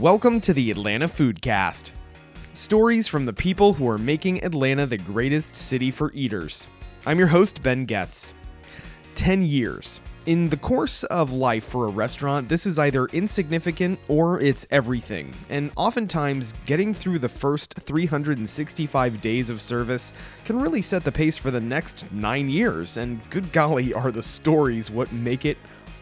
Welcome to the Atlanta Foodcast. Stories from the people who are making Atlanta the greatest city for eaters. I'm your host, Ben Getz. 10 years. In the course of life for a restaurant, this is either insignificant or it's everything. And oftentimes, getting through the first 365 days of service can really set the pace for the next nine years. And good golly, are the stories what make it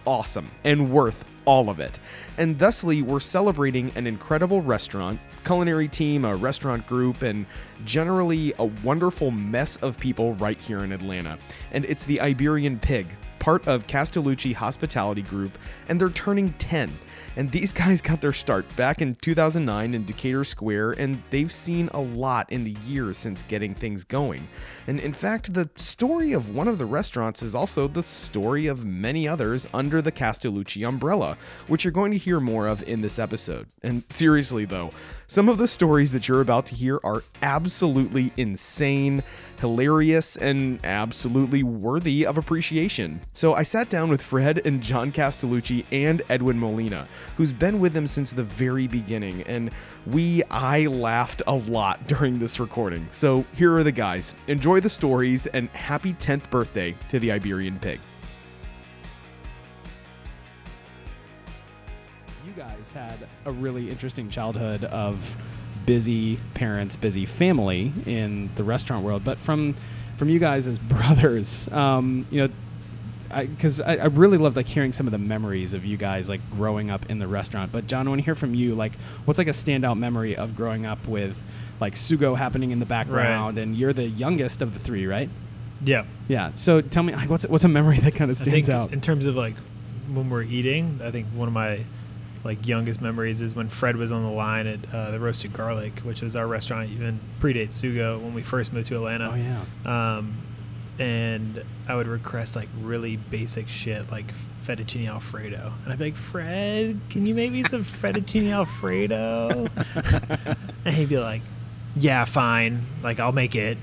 awesome and worth all of it. And thusly, we're celebrating an incredible restaurant, culinary team, a restaurant group, and generally a wonderful mess of people right here in Atlanta. And it's the Iberian Pig, part of Castellucci Hospitality Group, and they're turning 10. And these guys got their start back in 2009 in Decatur Square, and they've seen a lot in the years since getting things going. And in fact, the story of one of the restaurants is also the story of many others under the Castellucci umbrella, which you're going to hear more of in this episode. And seriously, though, some of the stories that you're about to hear are absolutely insane, hilarious, and absolutely worthy of appreciation. So I sat down with Fred and John Castellucci and Edwin Molina, who's been with them since the very beginning, and we I laughed a lot during this recording. So here are the guys. Enjoy the stories and happy 10th birthday to the Iberian Pig. Had a really interesting childhood of busy parents, busy family in the restaurant world. But from from you guys as brothers, um, you know, because I, I, I, really loved like hearing some of the memories of you guys like growing up in the restaurant. But John, I want to hear from you. Like, what's like a standout memory of growing up with like Sugo happening in the background, Right. and you're the youngest of the three, right? Yeah. Yeah. So tell me, like, what's what's a memory that kind of I stands think out? in terms of like when we're eating, I think one of my like youngest memories is when Fred was on the line at uh, the Roasted Garlic, which was our restaurant even predates Sugo when we first moved to Atlanta. oh yeah. Um, and I would request like really basic shit like fettuccine alfredo, and I'd be like, Fred, can you make me some fettuccine alfredo? and he'd be like, Yeah, fine, like I'll make it,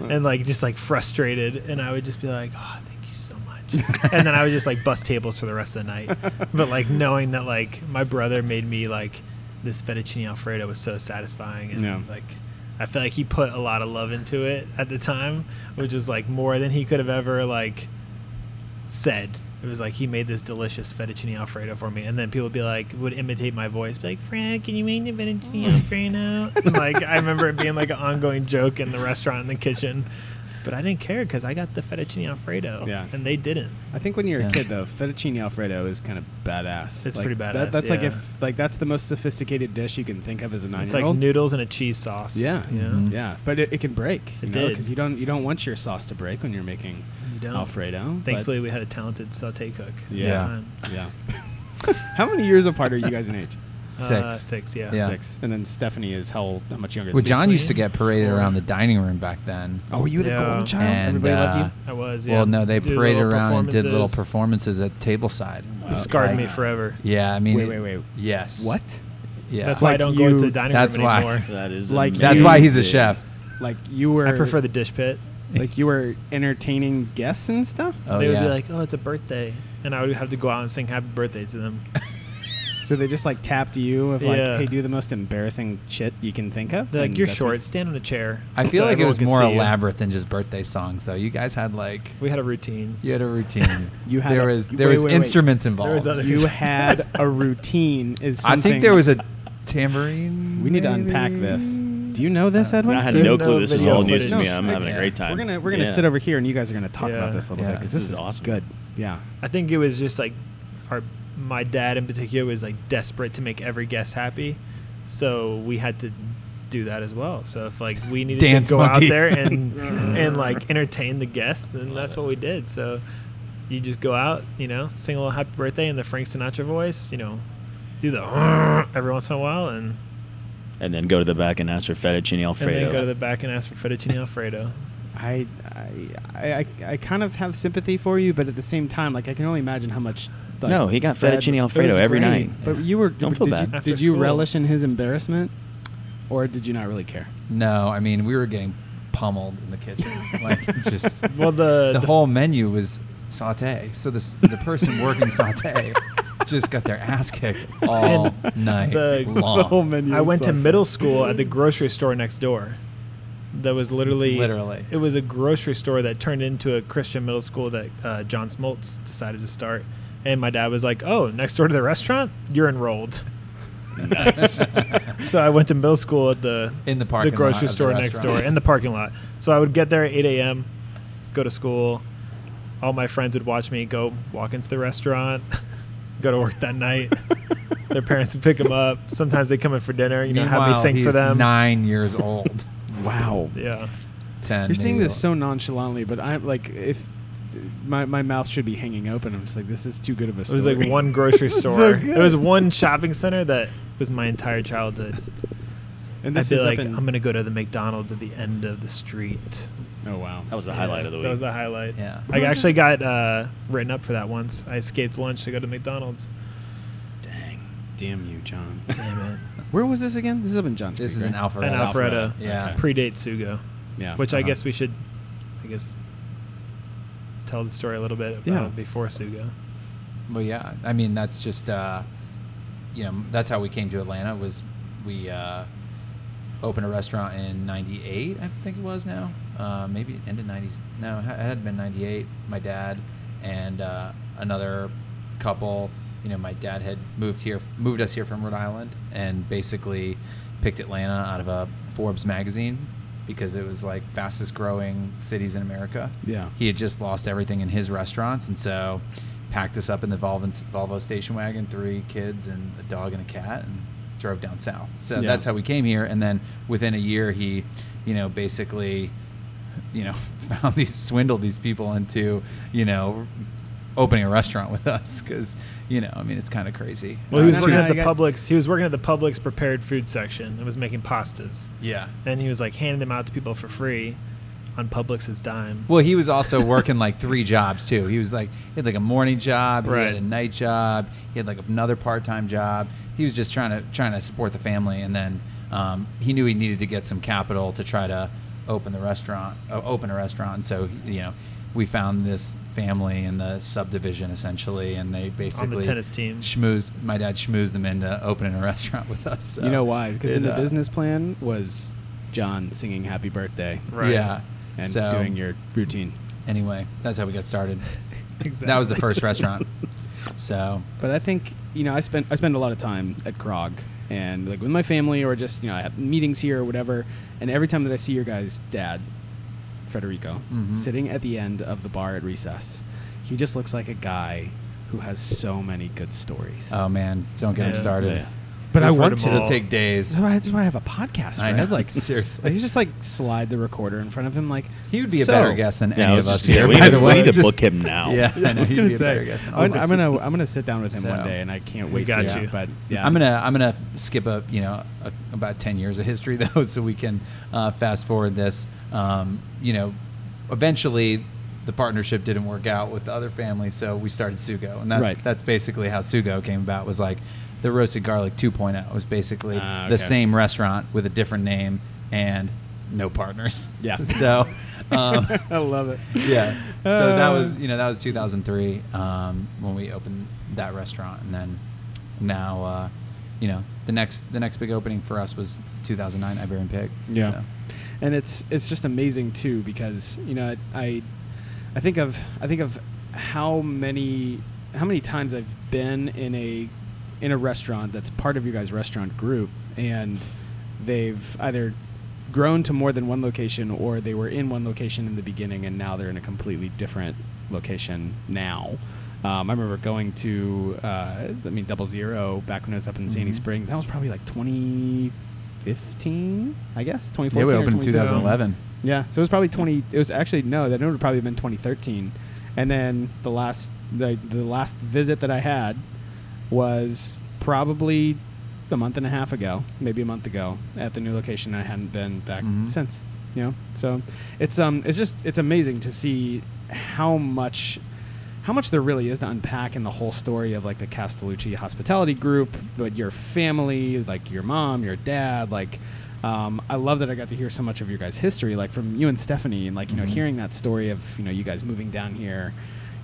and like just like frustrated, and I would just be like, Oh, thank you so much, and then I would just like bust tables for the rest of the night, but like knowing that like my brother made me like this fettuccine alfredo was so satisfying, and Yeah. like. I feel like he put a lot of love into it at the time, which was like more than he could have ever like said. It was like he made this delicious fettuccine alfredo for me, and then people would be like, would imitate my voice, be like, "Frank, can you make the fettuccine alfredo?" And, like I remember it being like an ongoing joke in the restaurant in the kitchen, but I didn't care because I got the fettuccine alfredo, Yeah. and they didn't. I think when you're Yeah. a kid, though, fettuccine alfredo is kind of badass. It's Like, pretty that- badass, that's like if like that's the most sophisticated dish you can think of as a nine-year-old. It's like noodles and a cheese sauce. Yeah. Yeah. know? Mhm. yeah, but it, it can break. You It know, did. because you don't you don't want your sauce to break when you're making You don't. alfredo. Thankfully, we had a talented saute cook. at Yeah. yeah. How many years apart are you guys in age? Uh, Six. six, yeah. Yeah. Six. And then Stephanie is how old? How much younger? Well, than me? John used to get paraded around the dining room back then. Oh, were you the Yeah. golden child? And, Everybody loved uh, you. I was. Yeah. Well, no, they Did paraded little around and did little performances. performances at tableside. It scarred me forever. Yeah, I mean, Wait, it- wait, wait. Yes. What? Yeah. That's why I Like don't go into the dining That's room why. anymore. That is Like That's why he's a amazing. chef. Like you were? I prefer the dish pit. Like you were entertaining guests and stuff. Oh, they would yeah. be like, "Oh, it's a birthday," and I would have to go out and sing "Happy Birthday" to them. So they just like tapped you of like, Yeah. hey, do the most embarrassing shit you can think of. They're like, and "You're that's short. what- Stand on a chair." I so feel like it everyone was could more see you. elaborate than just birthday songs, though. You guys had like We had a routine. you had a routine. You had there a- was there wait, was wait, wait. instruments involved. There was other- you had a routine. Is I something think there was a tambourine. We need to unpack maybe? this. Do you know this, Uh, Edwin? I had There's no no clue. This is video all news to footage. me. I'm No, having a great time. We're gonna we're gonna Yeah. sit over here and you guys are gonna talk Yeah. about this a little bit Yeah. because This this, is awesome. Good. Yeah. I think it was just like our my dad in particular was like desperate to make every guest happy, so we had to do that as well. So if like we needed Dance to go monkey. out there and and like entertain the guests, then that's what we did. So you just go out, you know, sing a little happy birthday in the Frank Sinatra voice, you know, do the every once in a while, and, And then go to the back and ask for fettuccine alfredo. and alfredo. then go to the back and ask for fettuccine alfredo. I, I I I kind of have sympathy for you, but at the same time, like I can only imagine how much. Like, No, he got Fred fettuccine Alfredo every great, night. But you were Don't did feel you, bad. After did you school. relish in his embarrassment, or did you not really care? No, I mean we were getting pummeled in the kitchen. like just Well, the the the whole menu was saute. So this the person working saute just got their ass kicked all night the- long. The whole menu I went to middle school at the grocery store next door. That was literally Literally. It was a grocery store that turned into a Christian middle school that uh, John Smoltz decided to start. And my dad was like, "Oh, next door to the restaurant, you're enrolled." Nice. So I went to middle school at the in the the parking lot grocery the store next door in the parking lot. So I would get there at 8 a.m., go to school. All my friends would watch me go walk into the restaurant, go to work that night. Their parents would pick them up. Sometimes they come in for dinner. You know, have me sing he's for them. nine years old. Wow. Yeah. Ten. You're saying this a- so nonchalantly, but I'm like, if my, my mouth should be hanging open, I'm just like, this is too good of a story. It was like one grocery store. good. There was one shopping center that was my entire childhood. and I'd this be is like, up in, I'm gonna go to the McDonald's at the end of the street. Oh wow. That was the highlight of the week. That was the highlight. Yeah. I What was actually this- got uh, written up for that once. I escaped lunch to go to McDonald's. Dang. Damn you, John. Damn it. Where was this again? This is up in John This Creek, is an right? Alpharetta. An Alpharetta. Yeah. Okay. Predate Sugo. Yeah. Which I Uh-huh. guess we should, I guess, tell the story a little bit about Yeah. before Sugo. Well, yeah. I mean, that's just, uh, you know, that's how we came to Atlanta. Was we uh, opened a restaurant in '98, I think it was now. Uh, maybe end of '90s. No, it had been '98. My dad and uh, another couple. You know, my dad had moved here, moved us here from Rhode Island, and basically picked Atlanta out of a Forbes magazine because it was like fastest growing cities in America Yeah. he had just lost everything in his restaurants, and so packed us up in the Volvo, Volvo station wagon, three kids and a dog and a cat, and drove down south. So Yeah. that's how we came here. And then within a year, he, you know, basically, you know, found these swindled these people into, you know, opening a restaurant with us because, you know, I mean, it's kind of crazy. Well, he was working at the got- Publix. He was working at the Publix prepared food section and was making pastas. yeah. And he was like handing them out to people for free on Publix's dime. Well, he was also working like three jobs too. He was like he had like a morning job, he Right. had a night job, he had like another part-time job. He was just trying to trying to support the family, and then um, he knew he needed to get some capital to try to open the restaurant, uh, open a restaurant. And so you know, we found this family in the subdivision essentially, and they basically tennis team. Schmoozed my dad schmoozed them into opening a restaurant with us. So you know why? Because in the uh, business plan was John singing "Happy Birthday" Right. Yeah. and so doing your routine. anyway, that's how we got started. Exactly. That was the first restaurant. So But I think you know I spent I spend a lot of time at Krog and like with my family or just you know I have meetings here or whatever. And every time that I see your guys' dad, Federico, Mhm. sitting at the end of the bar at recess, he just looks like a guy who has so many good stories. Oh man, don't get him started. Yeah. But I We've heard want to. It'll take days. That's why, I have a podcast. I Right? know, Like seriously. like, you just like slide the recorder in front of him. Like He would be a better guest than Yeah, any of us just here. say, we by need the to- way, we need to book him now. Yeah, Yeah, I I know, was he'd gonna be a better say guest than I'm, I'm gonna I'm gonna sit down with him one day, and I can't wait got to. you. But yeah, I'm gonna I'm gonna skip up you know a, about ten years of history though, so we can uh, fast forward this. Um, you know, eventually the partnership didn't work out with the other family, so we started Sugo, and that's Right. that's basically how Sugo came about. Was like the roasted garlic 2.0 It was basically Ah, the same restaurant with a different name and no partners. Yeah. So. Um, I love it. yeah. So that was Uh, you know that was 2003 um, when we opened that restaurant, and then now uh, you know the next the next big opening for us was 2009 Iberian Pig. Yeah. So, and it's it's just amazing too because you know I I think of I think of how many how many times I've been in a in a restaurant that's part of you guys' restaurant group and they've either grown to more than one location or they were in one location in the beginning and now they're in a completely different location now. Um, I remember going to, uh, I mean, Double Zero back when I was up in Sandy Mhm. Springs. That was probably like 2015, I guess, 2014. yeah, we or opened in 2011. Yeah, so it was probably 20. It was actually no, that would have probably been 2013. And then the last the the last visit that I had was probably a month and a half ago, maybe a month ago, at the new location. I hadn't been back Mhm. since. You know, so it's um it's just it's amazing to see how much how much there really is to unpack in the whole story of like the Castellucci hospitality group, but your family, like your mom, your dad, like um, I love that I got to hear so much of your guys' history, like from you and Stephanie, and like you know Mhm. hearing that story of you know you guys moving down here,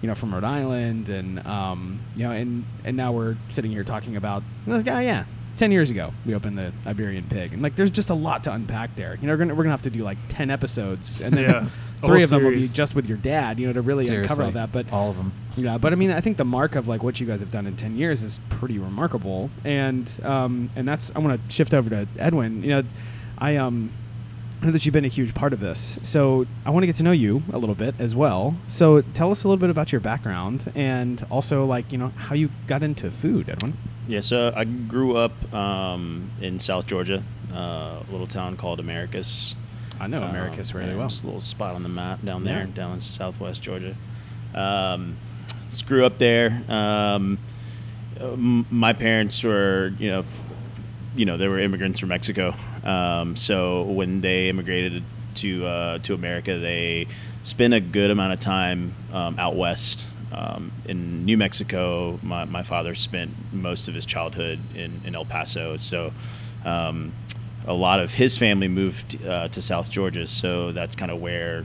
you know, from Rhode Island, and um, you know, and and now we're sitting here talking about like, oh yeah, ten years ago we opened the Iberian Pig, and like, there's just a lot to unpack there. You know, we're gonna we're gonna have to do like ten episodes, and then Yeah. A three whole of them will be series. just with your dad. You know, to really uncover all Seriously, that. But all of them. yeah, but I mean, I think the mark of like what you guys have done in ten years is pretty remarkable, and um, and that's I want to shift over to Edwin. You know, I um, I know that you've been a huge part of this, so I want to get to know you a little bit as well. So tell us a little bit about your background, and also like you know how you got into food, Edwin. Yeah, so I grew up um, in South Georgia, uh, a little town called Americus. I know Um, really yeah, well. Just a little spot on the map down there, Yeah. down in Southwest Georgia. Um, just grew up there. Um, my parents were, you know, you know, they were immigrants from Mexico. Um, so when they immigrated to uh, to America, they spent a good amount of time um, out west um, in New Mexico. My, my father spent most of his childhood in, in El Paso. So um, a lot of his family moved uh, to South Georgia. So that's kind of where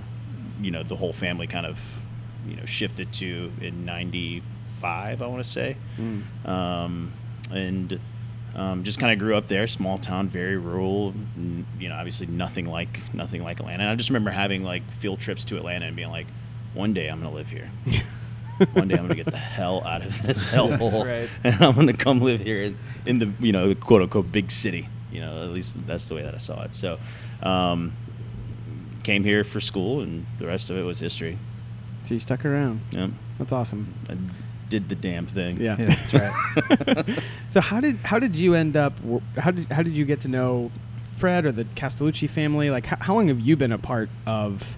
you know the whole family kind of you know shifted to in '95. I want to say um, and um, just kind of grew up there, small town, very rural. n- You know, obviously nothing like nothing like Atlanta. And I just remember having like field trips to Atlanta and being like, one day I'm gonna live here. one day I'm gonna get the hell out of this hellhole, right. and I'm gonna come live here in, in the you know the quote unquote big city. You know, at least that's the way that I saw it. So, um, came here for school, and the rest of it was history. So you stuck around. Yeah, That's awesome. I did the damn thing. Yeah. Yeah, that's right. so how did how did you end up? How did how did you get to know Fred or the Castellucci family? Like, how, how long have you been a part of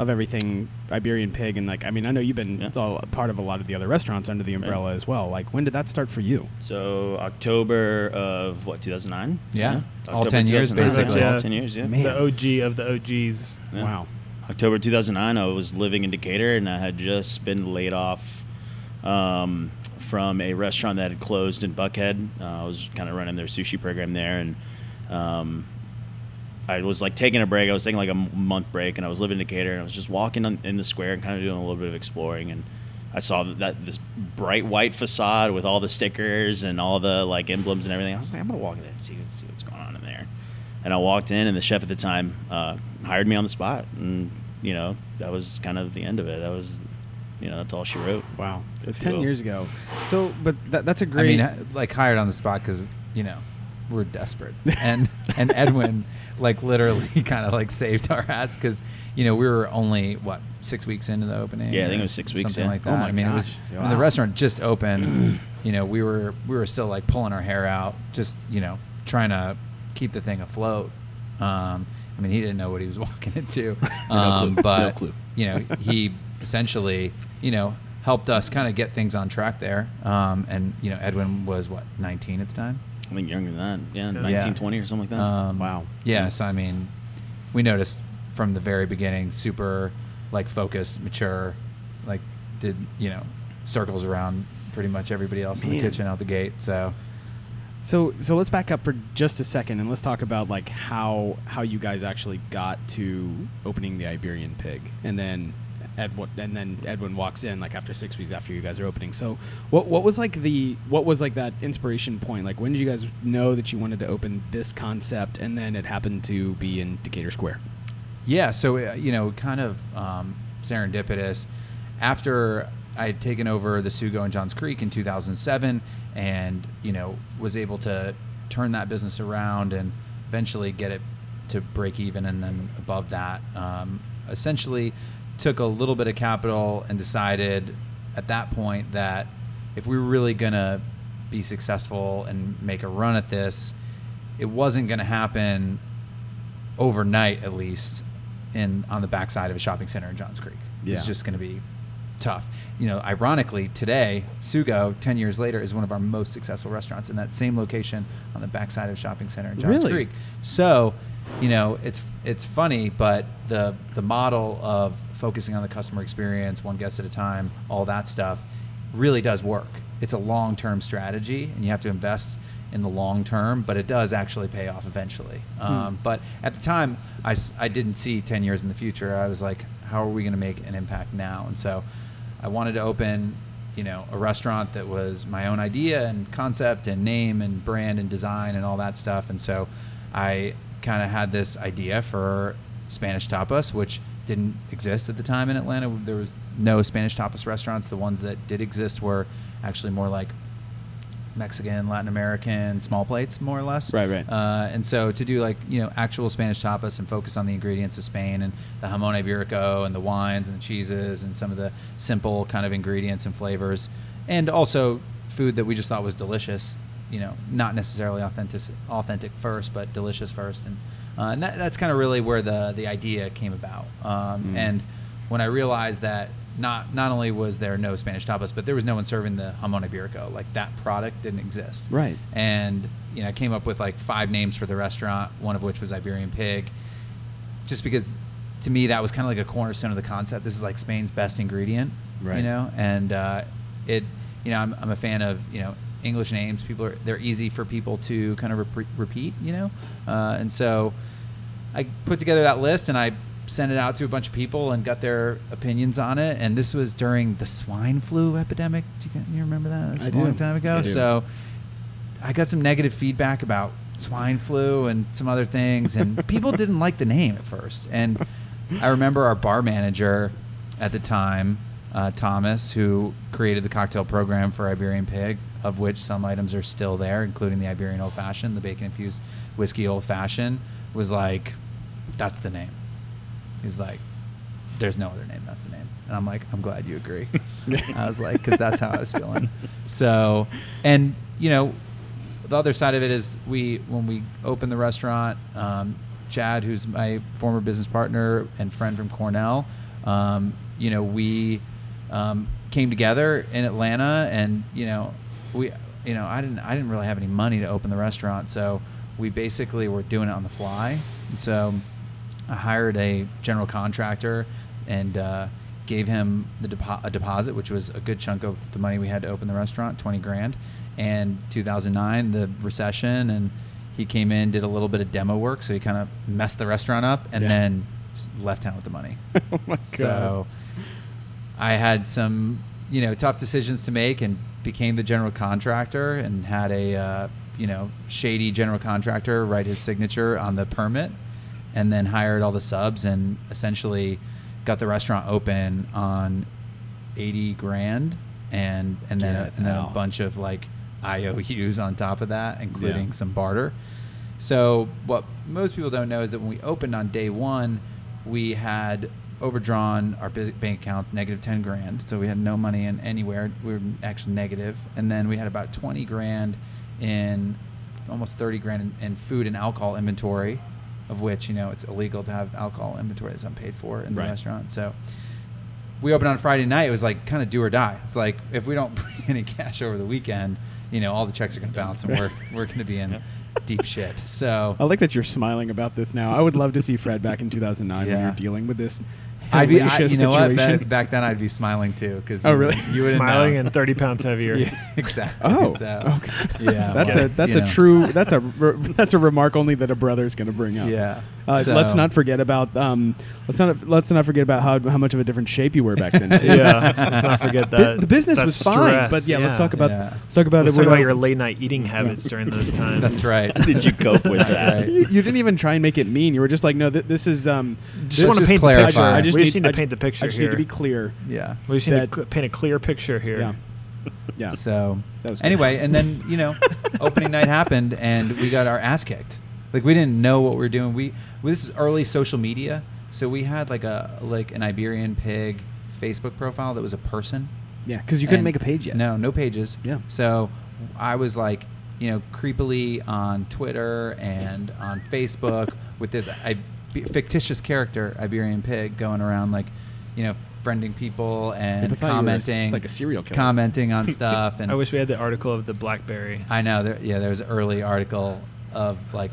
of everything Iberian Pig? And like, I mean, I know you've been Yeah. a part of a lot of the other restaurants under the umbrella as well. Like, when did that start for you? So October of what 2009? Yeah. All October 10 years, 2009, basically. All 10 years, yeah. Man. The OG of the OGs. Yeah. Wow. October 2009, I was living in Decatur, and I had just been laid off um, from a restaurant that had closed in Buckhead. Uh, I was kind of running their sushi program there, and um, I was like taking a break. I was taking like a month break, and I was living in Decatur, and I was just walking on, in the square and kind of doing a little bit of exploring, and I saw that, that this bright white facade with all the stickers and all the like emblems and everything. I was like, I'm gonna walk in there and see see what's going on in there. And I walked in, and the chef at the time uh, hired me on the spot, and you know that was kind of the end of it. That was, you know, that's all she wrote. Wow. So ten will. years ago. So, but that, that's a great. I mean, like hired on the spot because you know we're desperate, and and Edwin like literally kind of like saved our ass because you know we were only what six weeks into the opening. Yeah, I think it was six weeks, something yeah. like Oh that. my I mean, it was gosh. when the restaurant just opened. you know, we were we were still like pulling our hair out, just you know trying to keep the thing afloat. Um, I mean, he didn't know what he was walking into, um, clue. but No you know, he essentially, you know, helped us kind of get things on track there. Um, and you know, Edwin was what 19 at the time. I think younger than that. Yeah, Yeah. 19, 20 or something like that. Um, Wow. Yeah. So I mean, we noticed from the very beginning, super like focused, mature, like did you know circles around pretty much everybody else in the kitchen out the gate. So So so let's back up for just a second and let's talk about like how how you guys actually got to opening the Iberian Pig and then Edwin and then Edwin walks in like after six weeks after you guys are opening. So what what was like the what was like that inspiration point? Like when did you guys know that you wanted to open this concept and then it happened to be in Decatur Square? Yeah, so uh, you know, kind of um, serendipitous. After I had taken over the Sugo in Johns Creek in 2007, and you know, was able to turn that business around and eventually get it to break even, and then above that, um, essentially took a little bit of capital and decided at that point that if we were really gonna be successful and make a run at this, it wasn't gonna happen overnight at least in on the backside of a shopping center in Johns Creek. Yeah. It's just going to be tough. You know, ironically, today Sugo, ten years later, is one of our most successful restaurants in that same location on the backside of a shopping center in Johns Really? Creek. So, you know, it's it's funny, but the the model of focusing on the customer experience, one guest at a time, all that stuff, really does work. It's a long term strategy, and you have to invest in the long term, but it does actually pay off eventually. Um, but at the time, I, I didn't see 10 years in the future. I was like, how are we going to make an impact now? And so I wanted to open, you know, a restaurant that was my own idea and concept and name and brand and design and all that stuff. And so I kind of had this idea for Spanish tapas, which didn't exist at the time in Atlanta. There was no Spanish tapas restaurants. The ones that did exist were actually more like Mexican, Latin American, small plates, more or less. Right, right. Uh, and so to do like you know actual Spanish tapas and focus on the ingredients of Spain and the jamon iberico and the wines and the cheeses and some of the simple kind of ingredients and flavors, and also food that we just thought was delicious. You know, not necessarily authentic, authentic first, but delicious first, and uh, and that, that's kind of really where the the idea came about. Um, Mm. And when I realized that not not only was there no Spanish tapas, but there was no one serving the jamon iberico. Like that product didn't exist. Right. And you know, I came up with like five names for the restaurant, one of which was Iberian Pig, just because to me that was kind of like a cornerstone of the concept. This is like Spain's best ingredient, Right. You know, and uh, it, you know, I'm, I'm a fan of you know English names. People are they're easy for people to kind of rep- repeat, you know, uh, and so I put together that list and I sent it out to a bunch of people and got their opinions on it. And this was during the swine flu epidemic. Do you, you remember that? This I a long time ago. I. So I got some negative feedback about swine flu and some other things, and people didn't like the name at first. And I remember our bar manager at the time, uh, Thomas, who created the cocktail program for Iberian Pig, of which some items are still there, including the Iberian Old Fashioned, the bacon infused whiskey Old Fashioned, was like, "That's the name." He's like, "There's no other name. That's the name." And I'm like, "I'm glad you agree." I was like, because that's how I was feeling. So, and you know, the other side of it is we when we opened the restaurant, um, Chad, who's my former business partner and friend from Cornell, um, you know, we um, came together in Atlanta, and you know, we, you know, I didn't I didn't really have any money to open the restaurant, so we basically were doing it on the fly. And so I hired a general contractor and uh, gave him the depo- a deposit, which was a good chunk of the money we had to open the restaurant, twenty grand. And 2009, the recession, and he came in, did a little bit of demo work, so he kind of messed the restaurant up, and Yeah. then left town with the money. oh. So I had some, you know, tough decisions to make and became the general contractor and had a, uh, you know, shady general contractor write his signature on the permit and then hired all the subs and essentially got the restaurant open on 80 grand and and then a, and then a bunch of like IOUs on top of that including Yeah. some barter. So what most people don't know is that when we opened on day one, we had overdrawn our bank accounts negative 10 grand. So we had no money in anywhere. We were actually negative. And then we had about 20 grand in almost 30 grand in, in food and alcohol inventory, of which, you know, it's illegal to have alcohol inventory that's unpaid for in the Right. restaurant. So we opened on Friday night. It was like kind of do or die. It's like if we don't bring any cash over the weekend, you know, all the checks are going to bounce and we're, we're going to be in deep shit. So I like that you're smiling about this now. I would love to see Fred back in 2009 when you're dealing with this I'd be, I, you know what? Back, back then, I'd be smiling too. Cause Oh, you- really? You wouldn't Smiling know. and 30 pounds heavier. Yeah, exactly. Oh, so, okay. yeah. that's well, a that's a know. true that's a re- that's a remark only that a brother's going to bring up. Yeah. Uh, So- let's not forget about um, let's not let's not forget about how how much of a different shape you were back then. Too. yeah. Let's not forget Bu- that. the business that was fine, but yeah, let's talk about Yeah. let's talk about Let's it. talk about your late night eating habits during those times. That's right. How did you cope with that? Right. you, you didn't even try and make it mean. You were just like, no, th- this is. Um, Just want to paint clarify. the picture. I we just need I to paint the picture I just here. need to be clear. Yeah. we just need to cl- paint a clear picture here. Yeah, yeah. So That was anyway, and then you know, opening night happened, and we got our ass kicked. Like we didn't know what we were doing. We this is early social media, so we had like a like an Iberian pig Facebook profile that was a person. Yeah, because you couldn't And- make a page yet. No, no pages. Yeah. So I was like, you know, creepily on Twitter and on Facebook with this I, fictitious character, Iberian Pig, going around like, you know, friending people and People thought you were a s- commenting, like a serial killer. commenting on stuff. And I wish we had the article of the BlackBerry. I know there, yeah, there was an early article of like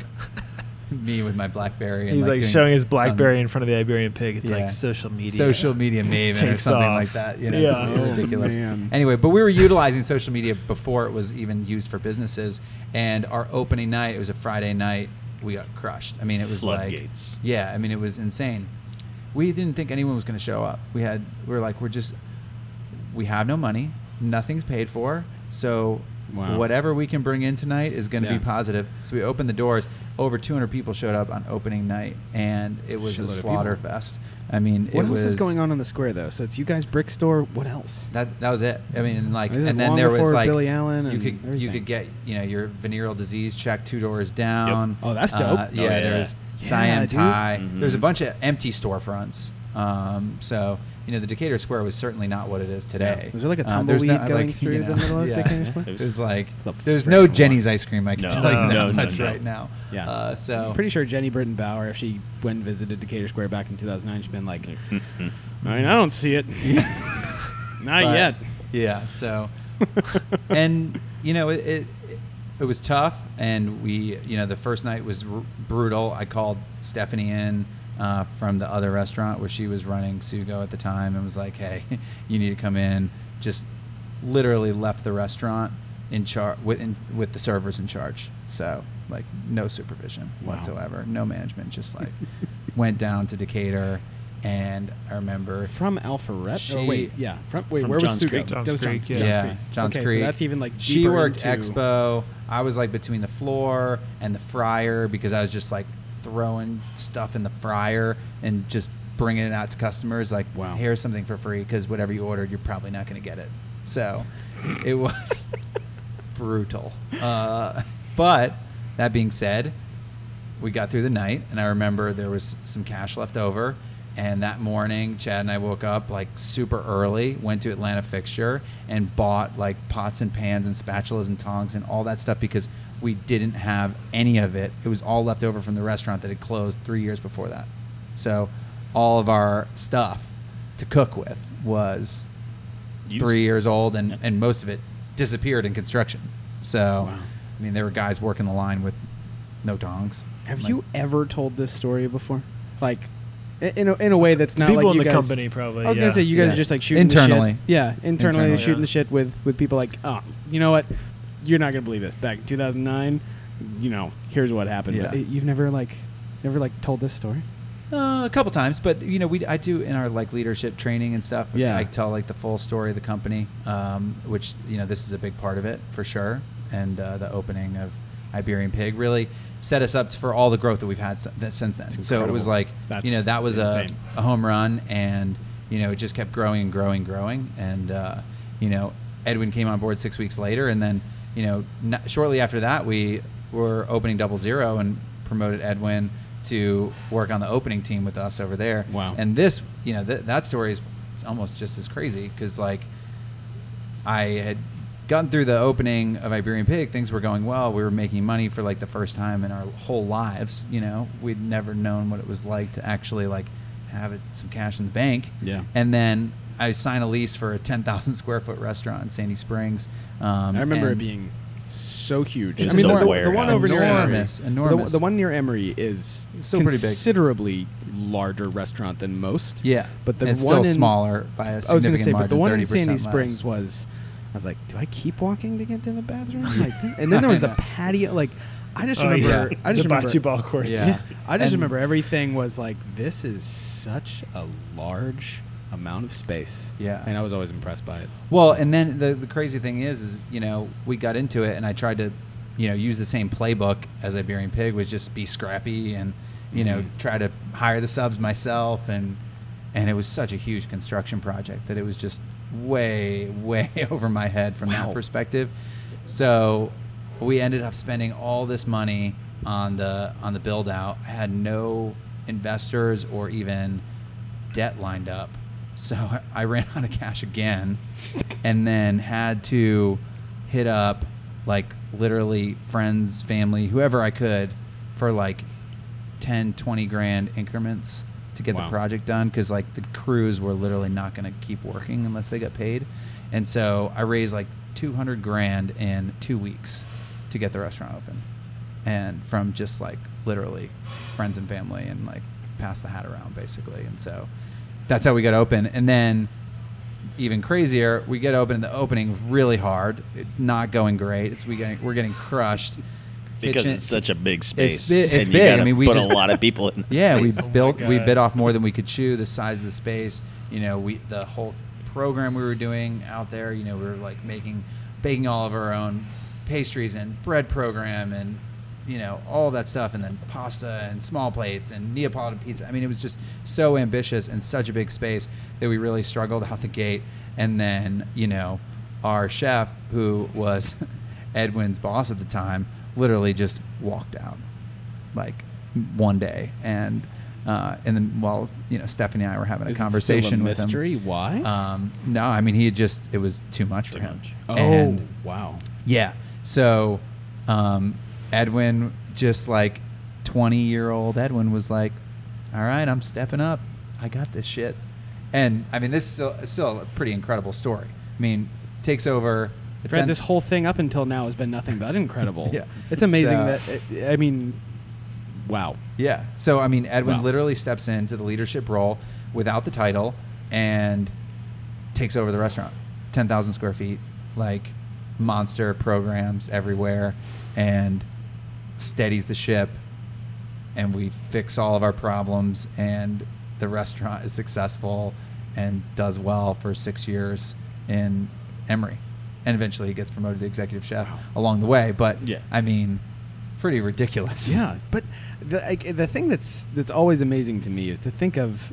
me with my BlackBerry. And He's like doing showing his some BlackBerry in front of the Iberian Pig. It's Yeah. like social media. social media maven or Takes something off. like that. You know, Yeah. something Oh, ridiculous. man. Anyway, but we were utilizing social media before it was even used for businesses. And our opening night, it was a Friday night, we got crushed. I mean, it was Floodgates. like, yeah, I mean, it was insane. We didn't think anyone was going to show up. We had, we were like, we're just, we have no money, nothing's paid for, so Wow. whatever we can bring in tonight is going to Yeah. be positive. So we opened the doors. Over 200 people showed up on opening night, and it was Shitload a slaughter fest. I mean, What it else was is going on in the square though? So it's you guys brick store. What else? That that was it. I mean, like, This and then there was like Billy Allen You and could you could get you know your venereal disease check two doors down. Oh, that's Uh, dope. Oh, yeah, yeah. there's Yeah, Cyan dude. Thai. Mhm. There's a bunch of empty storefronts. Um, so you know the Decatur Square was certainly not what it is today. Was there like a Uh, there's tumbleweed no- going like, through you the middle of yeah. Decatur Square? It was like It's the there's no. Jeni's ice cream. I can No. tell you No, that no, no, much no. right now. Yeah. Uh, so Pretty sure Jeni Britton Bauer, if she went and visited Decatur Square back in 2009, she'd been like. I mean, I don't see it. Not But, yet. Yeah. So, and you know, it, it it was tough, and we, you know, the first night was r- brutal. I called Stephanie in uh, from the other restaurant where she was running Sugo at the time, and was like, "Hey, you need to come in." Just literally left the restaurant in charge with in, with the servers in charge. So like no supervision Wow. whatsoever, no management. Just like went down to Decatur, and I remember From Alpharetta? She- oh, wait, yeah. From, wait, From where Johns was Sugo? Creek. That Johns was Creek, Johns, yeah. Johns yeah, Creek. Johns okay, Creek. so that's even like she worked into- expo. I was like between the floor and the fryer because I was just like throwing stuff in the fryer and just bringing it out to customers. Like, Wow. here's something for free because whatever you ordered, you're probably not going to get it. So it was brutal. Uh, but that being said, we got through the night, and I remember there was some cash left over. And that morning, Chad and I woke up like super early, went to Atlanta Fixture, and bought like pots and pans and spatulas and tongs and all that stuff because we didn't have any of it. It was all left over from the restaurant that had closed three years before that. So all of our stuff to cook with was Used. three years old, and, Yeah. and most of it disappeared in construction. So, Wow. I mean, there were guys working the line with no tongs. Have Like, you ever told this story before? Like, in a, in a way that's To not people like in you the guys, company, probably, I was yeah. gonna say you guys Yeah. are just like shooting Internally. The shit. Yeah, internally, Internally. shooting Yeah. the shit with with people like, oh, you know what? You're not gonna believe this. Back in 2009, you know, here's what happened. But you've never like, never like told this story. Uh, a couple times, but you know, we I do in our like leadership training and stuff. Yeah. I tell like the full story of the company, um, which you know this is a big part of it for sure. And uh, the opening of Iberian Pig really set us up for all the growth that we've had since then. So it was like That's you know that was a, a home run, and you know it just kept growing and growing, and growing, and uh, you know Edwin came on board six weeks later, and then you know n- shortly after that we were opening Double Zero and promoted Edwin to work on the opening team with us over there. Wow. And this, you know, th- that story is almost just as crazy because like I had gotten through the opening of Iberian Pig, things were going well. We were making money for like the first time in our whole lives. You know, we'd never known what it was like to actually like have it, some cash in the bank. Yeah. And then I signed a lease for a 10,000 square foot restaurant in Sandy Springs. Um, I remember it being so huge. It's I mean, a the, the, the one over near Enormous, Emory, enormous. The, the one near Emory is Still pretty big. considerably larger restaurant than most. Yeah, but the it's one still in, smaller by a I was going to say, but the one in Sandy less. Springs was. I was like, do I keep walking to get to the bathroom? Like, and then there was the patio. Like, I just Oh, remember. yeah. I just the remember. bocce ball courts. Yeah. I just And- remember everything was like, this is such a large amount of space. Yeah. and I was always impressed by it. Well, and then the the crazy thing is, is you know we got into it, and I tried to, you know, use the same playbook as Iberian Pig, was just be scrappy and, you know, Mhm. try to hire the subs myself, and and it was such a huge construction project that it was just way way over my head from Wow. that perspective. So we ended up spending all this money on the on the build out. I had no investors or even debt lined up. So I ran out of cash again and then had to hit up like literally friends, family, whoever I could for like 10, 20 grand increments to get Wow. the project done because like the crews were literally not going to keep working unless they got paid. And so I raised like 200 grand in two weeks to get the restaurant open. And from just like literally friends and family and like pass the hat around basically. And so that's how we got open. And then even crazier, we get open. In the opening really hard, it, not going great. It's we getting we're getting crushed because Kitchen- it's such a big space. bi- it's and you big. I mean, we put just- a lot of people in. that yeah, we space. Oh built we bit off more than we could chew. The size of the space, you know, we the whole program we were doing out there. You know, we were like making, baking all of our own pastries and bread program and you know all that stuff, and then pasta and small plates and Neapolitan pizza. I mean, it was just so ambitious and such a big space that we really struggled out the gate. And then you know, our chef, who was Edwin's boss at the time, literally just walked out like one day and. Uh, and then while you know Stephanie and I were having a Is conversation a with him, mystery? Why? um, no, I mean he had just it was too much for him. much. oh, And wow. yeah, so um, Edwin, just like twenty year old Edwin, was like, "All right, I'm stepping up. I got this shit." And I mean, this is still still a pretty incredible story. I mean, takes over. Fred, 10 this whole thing up until now has been nothing but incredible. Yeah. It's amazing So- that, I mean, wow. Yeah. So I mean, Edwin Wow. literally steps into the leadership role without the title and takes over the restaurant. Ten thousand square feet, like monster programs everywhere, and steadies the ship. And we fix all of our problems, and the restaurant is successful and does well for six years in Emory. And eventually he gets promoted to executive chef Wow. along the way. But Yeah. I mean, pretty ridiculous. Yeah, but the like, the thing that's that's always amazing to me is to think of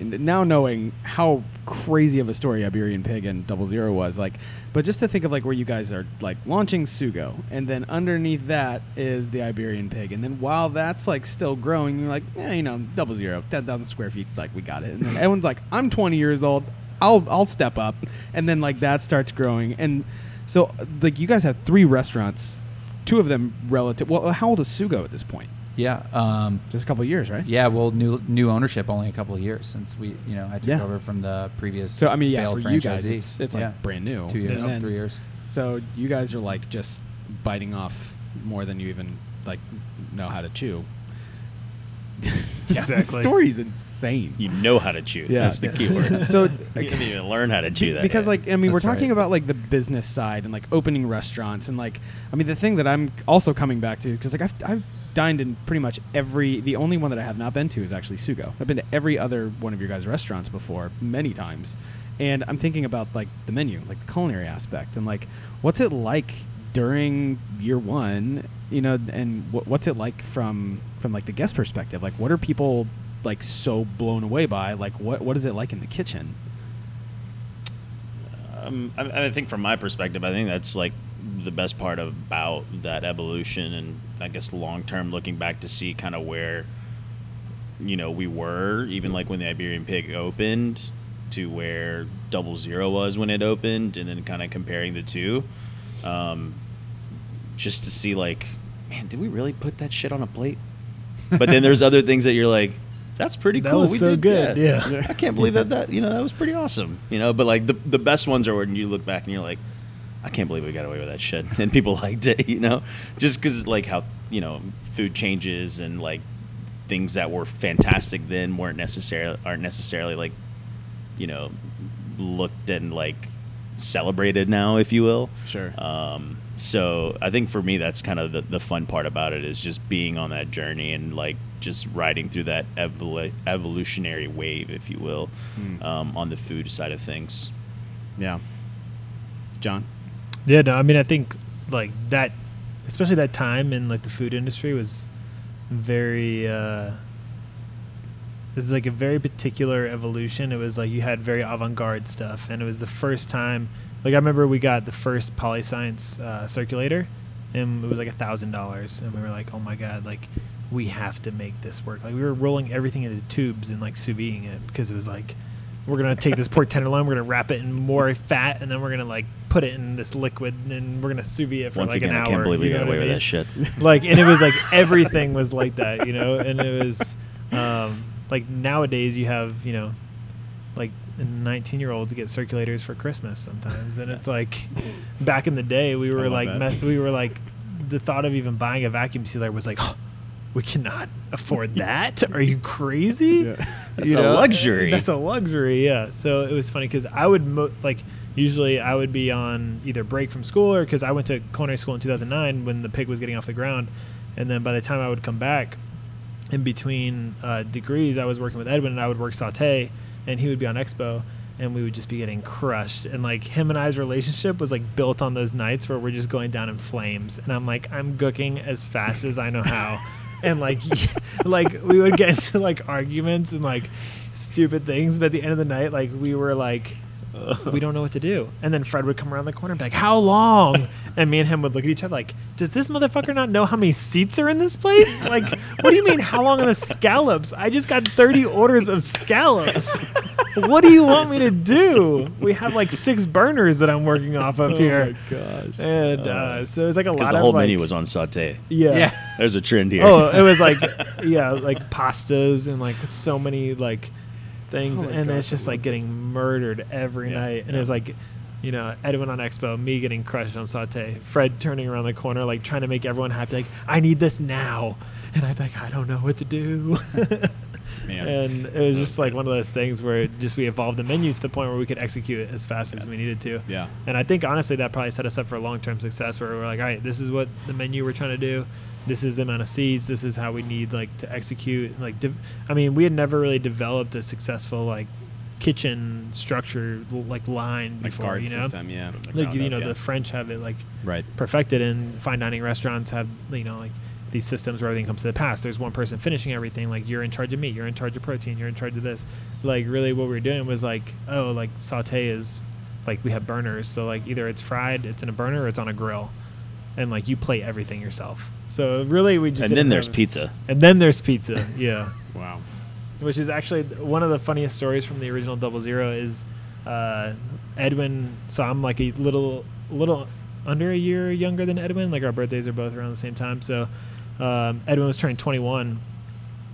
now knowing how crazy of a story Iberian Pig and Double Zero was like, but just to think of like where you guys are like launching Sugo, and then underneath that is the Iberian Pig, and then while that's like still growing, you're like, yeah, you know, Double Zero, ten thousand square feet, like we got it, and then everyone's like, I'm 20 years old, I'll I'll step up, and then like that starts growing, and so like you guys have three restaurants, two of them relative. Well, how old is Sugo at this point? Yeah. Um, Just a couple of years, right? yeah. Well, new new ownership only a couple of years since we, you know, I took Yeah. over from the previous. So I mean, yeah, failed for you guys, franchisee. it's it's like brand new. two years, And then- three years. So you guys are like just biting off more than you even like know how to chew. Exactly. the story's insane. You know how to chew. Yeah. That's the key word. So, you like, didn't even learn how to chew that. because yet. like I mean we're talking right. about like the business side and like opening restaurants and like I mean the thing that I'm also coming back to is because like I've, I've dined in pretty much every the only one that I have not been to is actually Sugo. I've been to every other one of your guys' restaurants before many times, and I'm thinking about like the menu, like the culinary aspect, and like what's it like during year one, you know, and what, what's it like from from like the guest perspective? Like what are people like so blown away by? Like what what is it like in the kitchen? um, I, I think from my perspective, I think that's like the best part about that evolution, and I guess long term, looking back to see kind of where you know we were, even like when the Iberian Pig opened, to where Double Zero was when it opened, and then kind of comparing the two, um, just to see like, man, did we really put that shit on a plate? But then there's other things that you're like. That's pretty That cool. was we so did good, that. yeah. I can't believe that that you know that was pretty awesome. You know, but like the the best ones are when you look back and you're like, I can't believe we got away with that shit, and people liked it. You know, just because like how you know food changes and like things that were fantastic then weren't necessarily aren't necessarily like you know looked and like celebrated now, if you will. Sure. Um, so I think for me, that's kind of the, the fun part about it is just being on that journey and like just riding through that evolu- evolutionary wave, if you will, Hmm. um, on the food side of things. Yeah. John. Yeah, no, I mean, I think like that, especially that time in like the food industry was very. uh This is like a very particular evolution. It was like you had very avant-garde stuff, and it was the first time. Like I remember we got the first polyscience uh, circulator, and it was like a thousand dollars, and we were like, "Oh my god!" Like we have to make this work. Like we were rolling everything into tubes and like sous it because it was like we're gonna take this pork tenderloin, we're gonna wrap it in more fat, and then we're gonna like put it in this liquid, and we're gonna sous vide it for Once like again, an hour. I can't believe we got know away what with that shit. Like, and it was like everything was like that, you know. And it was um, like nowadays you have you know like 19 year olds get circulators for Christmas sometimes, and it's like back in the day we were like that. meth- we were like the thought of even buying a vacuum sealer was like. we cannot afford that. Are you crazy? That's a luxury. That's a luxury, yeah. So it was funny because I would mo- like usually I would be on either break from school or because I went to culinary school in 2009 when the pig was getting off the ground, and then by the time I would come back, in between uh, degrees, I was working with Edwin and I would work saute, and he would be on expo, and we would just be getting crushed. And like him and I's relationship was like built on those nights where we're just going down in flames. And I'm like, I'm cooking as fast as I know how. and like, like we would get into like arguments and like stupid things. But at the end of the night, like we were like, we don't know what to do. And then Fred would come around the corner and be like, How long? And me and him would look at each other like, Does this motherfucker not know how many seats are in this place? Like, what do you mean, how long are the scallops? I just got 30 orders of scallops. What do you want me to do? We have like six burners that I'm working off of here. Oh my gosh. And uh, so it was like a lot of Because lot the of whole like, menu was on saute. yeah. Yeah. There's a trend here. Oh, it was like yeah, like pastas and like so many like things, Oh and gosh, it's just like getting murdered every Yeah, night. And yeah. it was like, you know, Edwin on Expo, me getting crushed on saute, Fred turning around the corner, like trying to make everyone happy, like I need this now, and I'm like, I don't know what to do. Man. and it was just like one of those things where just we evolved the menu to the point where we could execute it as fast as we needed to. Yeah. And I think honestly that probably set us up for long term success where we're like, all right, this is what the menu we're trying to do. This is the amount of seats. This is how we need like to execute. Like, de- I mean, we had never really developed a successful like kitchen structure like line Like before. you know, system, yeah. like you know yeah. the French have it like Right. perfected, and fine dining restaurants have you know like these systems where everything comes to the pass. There's one person finishing everything. Like you're in charge of meat, you're in charge of protein, you're in charge of this. Like really, what we were doing was like, oh, like saute is like we have burners, so like either it's fried, it's in a burner, or it's on a grill, and like you plate everything yourself. So really, we just and then there's pizza. and then there's pizza. Yeah Wow. which is actually one of the funniest stories from the original Double Zero is uh, Edwin. So I'm like a little, little under a year younger than Edwin. Like our birthdays are both around the same time. So um, Edwin was turning 21,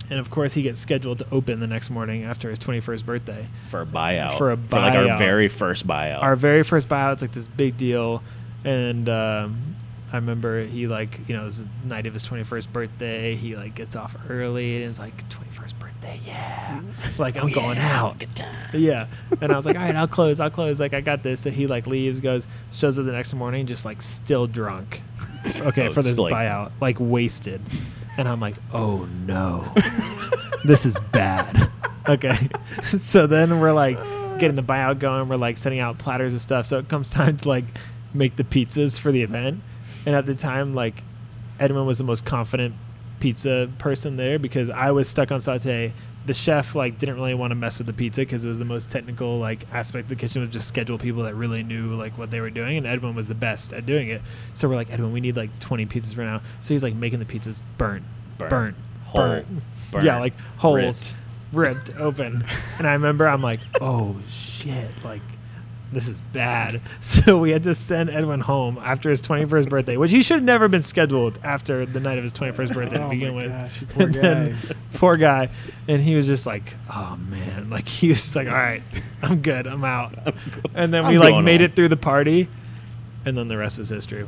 and of course he gets scheduled to open the next morning after his 21st birthday. For a buyout. For a like our very first buyout. Our very first buyout, it's like this big deal, and um, I remember he like you know it was the night of his 21st birthday. He like gets off early and it's like 21st birthday, yeah, mm-hmm. like I'm oh, going out. Good time. Yeah. And I was like, all right, I'll close. I'll close. Like, I got this. So he like leaves, goes, shows up the next morning, just like still drunk. Okay, Oh, for this like- buyout, like wasted. And I'm like, oh no, this is bad. Okay. so then we're like getting the buyout going. We're like setting out platters and stuff. So it comes time to like make the pizzas for the event. And at the time, like Edwin was the most confident pizza person there because I was stuck on saute. The chef like didn't really want to mess with the pizza because it was the most technical like aspect of the kitchen was just schedule people that really knew like what they were doing and Edwin was the best at doing it. So we're like Edwin, we need like 20 pizzas right now. So he's like making the pizzas burnt, Burnt. burnt, Whole. burnt. Burnt. Yeah, like holes, Ripped. ripped open. and I remember I'm like, oh shit, like this is bad. So we had to send Edwin home after his 21st birthday, which he should have never been scheduled after the night of his 21st birthday to Oh begin my with. gosh, poor And then- guy. poor guy. And he was just like, oh man, like he was just like, all right, I'm good, I'm out. And then we I'm like made home. it through the party, and then the rest was history.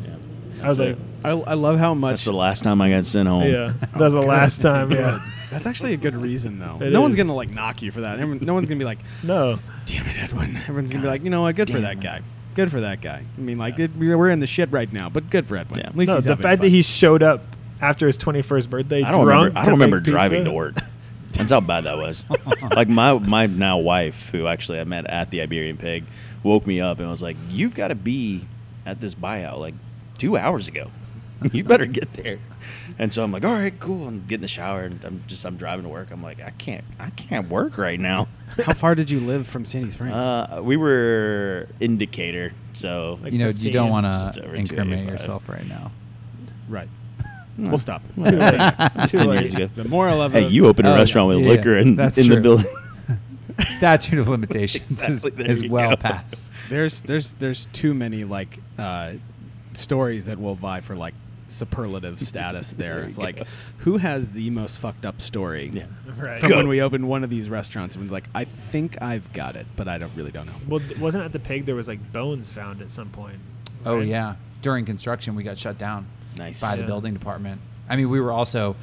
I was like, I, I love how much. That's the last time I got sent home. yeah, that was the Good. last time. Good. Yeah, That's actually a good reason, though. It no one's gonna like knock you for that. No one's gonna be like, no, "Damn it, Edwin." Everyone's gonna be like, "You know what? Good for Damn that it. guy. Good for that guy." I mean, like, it, we're we're in the shit right now, but good for Edwin. Yeah. At least no. he's The having fact fun. that he showed up after his 21st birthday, I don't drunk remember. I to don't remember make driving pizza. to work. That's how bad that was. like my my now wife, who actually I met at the Iberian Pig, woke me up and was like, "You've got to be at this buyout like two hours ago. you better get there." And so I'm like, "All right, cool." I'm getting the shower and I'm just I'm driving to work. I'm like, I can't I can't work right now. How far did you live from Sandy Springs? Uh, we were in Decatur, so Like you know, you don't want to incriminate yourself right now. right. No. We'll stop. Too late. Ten years ago. The moral of Hey, you opened a Oh, restaurant with yeah, liquor in, that's in the building. Statute of limitations Exactly, there is, is well go. past. There's there's there's too many like uh, stories that will vie for like superlative status. There, There it's like, go. who has the most fucked up story? Yeah. Right. From Go. when we opened one of these restaurants, everyone's like, I think I've got it, but I don't really don't know. Well, th- wasn't at the pig there was like bones found at some point? Oh yeah, during construction we got shut down Nice. by the building department. I mean, we were also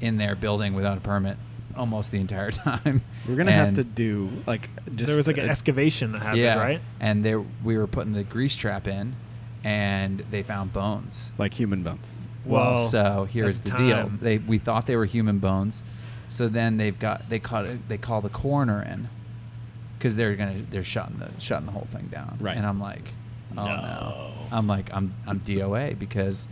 in their building without a permit almost the entire time. We're gonna have to do like just there was like an a- excavation that happened, yeah, right? And there we were putting the grease trap in, and they found bones. like human bones. Well, Well, so here's the the deal. They we thought they were human bones, so then they've got they call they call the coroner in because they're gonna they're shutting the shutting the whole thing down. Right. And I'm like, oh no. No. I'm like I'm I'm DOA because